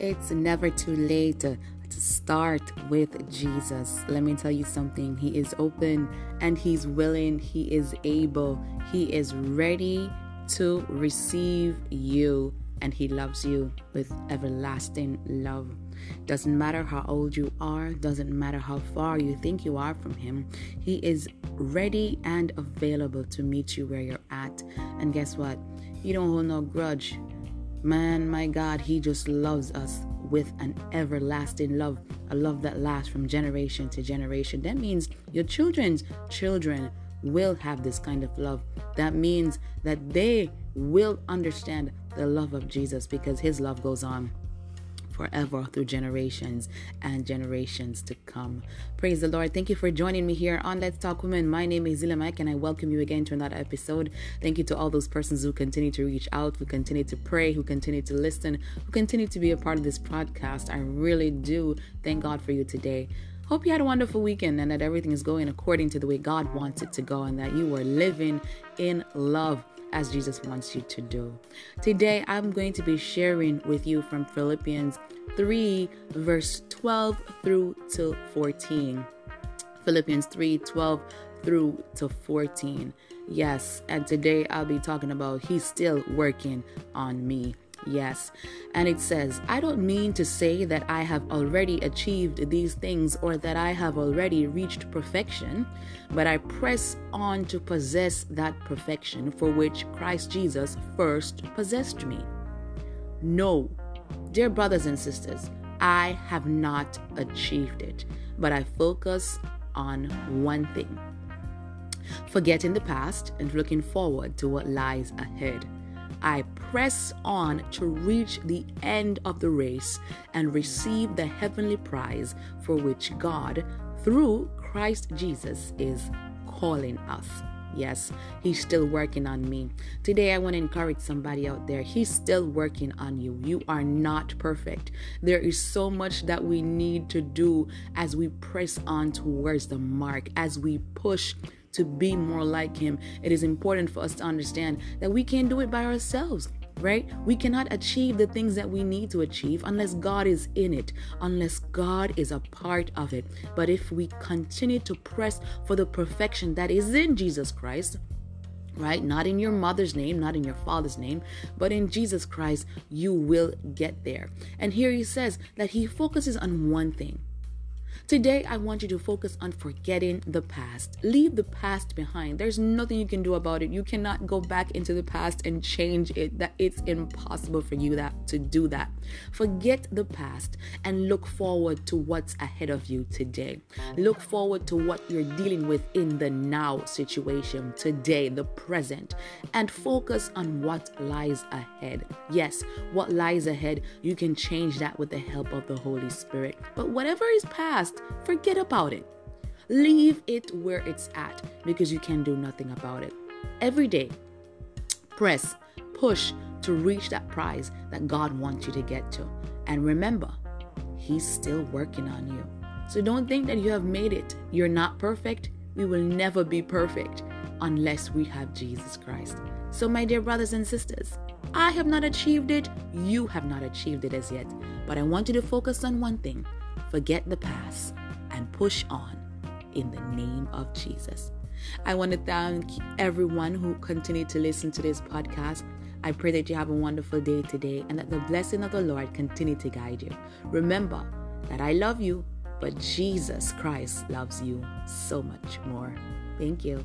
It's never too late to, start with Jesus. Let me tell you something. He is open and He's willing, He is able, He is ready to receive you, and He loves you with everlasting love. Doesn't matter how old you are, doesn't matter how far you think you are from Him, He is ready and available to meet you where you're at. And guess what? You don't hold no grudge. Man, my God, He just loves us with an everlasting love, a love that lasts from generation to generation. That means your children's children will have this kind of love. That means that they will understand the love of Jesus because His love goes on forever through generations and generations to come. Praise the Lord. Thank you for joining me here on Let's Talk Women. My name is Zeela Mac and I welcome you again to another episode. Thank you to all those persons who continue to reach out, who continue to pray, who continue to listen, who continue to be a part of this podcast. I really do thank God for you today. Hope you had a wonderful weekend and that everything is going according to the way God wants it to go and that you are living in love as Jesus wants you to do. Today, I'm going to be sharing with you from Philippians 3, verse 12 through to 14. Philippians 3 12 through to 14. Yes, and today I'll be talking about He's still working on me. Yes. And it says, I don't mean to say that I have already achieved these things or that I have already reached perfection, but I press on to possess that perfection for which Christ Jesus first possessed me. No, dear brothers and sisters, I have not achieved it, but I focus on one thing forgetting the past and looking forward to what lies ahead. I press on to reach the end of the race and receive the heavenly prize for which God, through Christ Jesus, is calling us. Yes, he's still working on me. Today, I want to encourage somebody out there. He's still working on you. You are not perfect. There is so much that we need to do as we press on towards the mark, as we push to be more like Him, it is important for us to understand that we can't do it by ourselves right? We cannot achieve the things that we need to achieve unless God is in it, unless God is a part of it. But if we continue to press for the perfection that is in Jesus Christ, right? Not in your mother's name, not in your father's name, but in Jesus Christ, you will get there. And here he says that he focuses on one thing Today, I want you to focus on forgetting the past. Leave the past behind. There's nothing you can do about it. You cannot go back into the past and change it. That it's impossible for you that to do that. Forget the past and look forward to what's ahead of you today. Look forward to what you're dealing with in the now situation, today, the present, and focus on what lies ahead. Yes, what lies ahead, you can change that with the help of the Holy Spirit. But whatever is past, forget about it. Leave it where it's at because you can do nothing about it. Every day, press, push to reach that prize that God wants you to get to. And remember, He's still working on you. So don't think that you have made it. You're not perfect. We will never be perfect unless we have Jesus Christ. So, my dear brothers and sisters, I have not achieved it. You have not achieved it as yet. But I want you to focus on one thing forget the past, and push on in the name of Jesus. I want to thank everyone who continued to listen to this podcast. I pray that you have a wonderful day today and that the blessing of the Lord continue to guide you. Remember that I love you, but Jesus Christ loves you so much more. Thank you.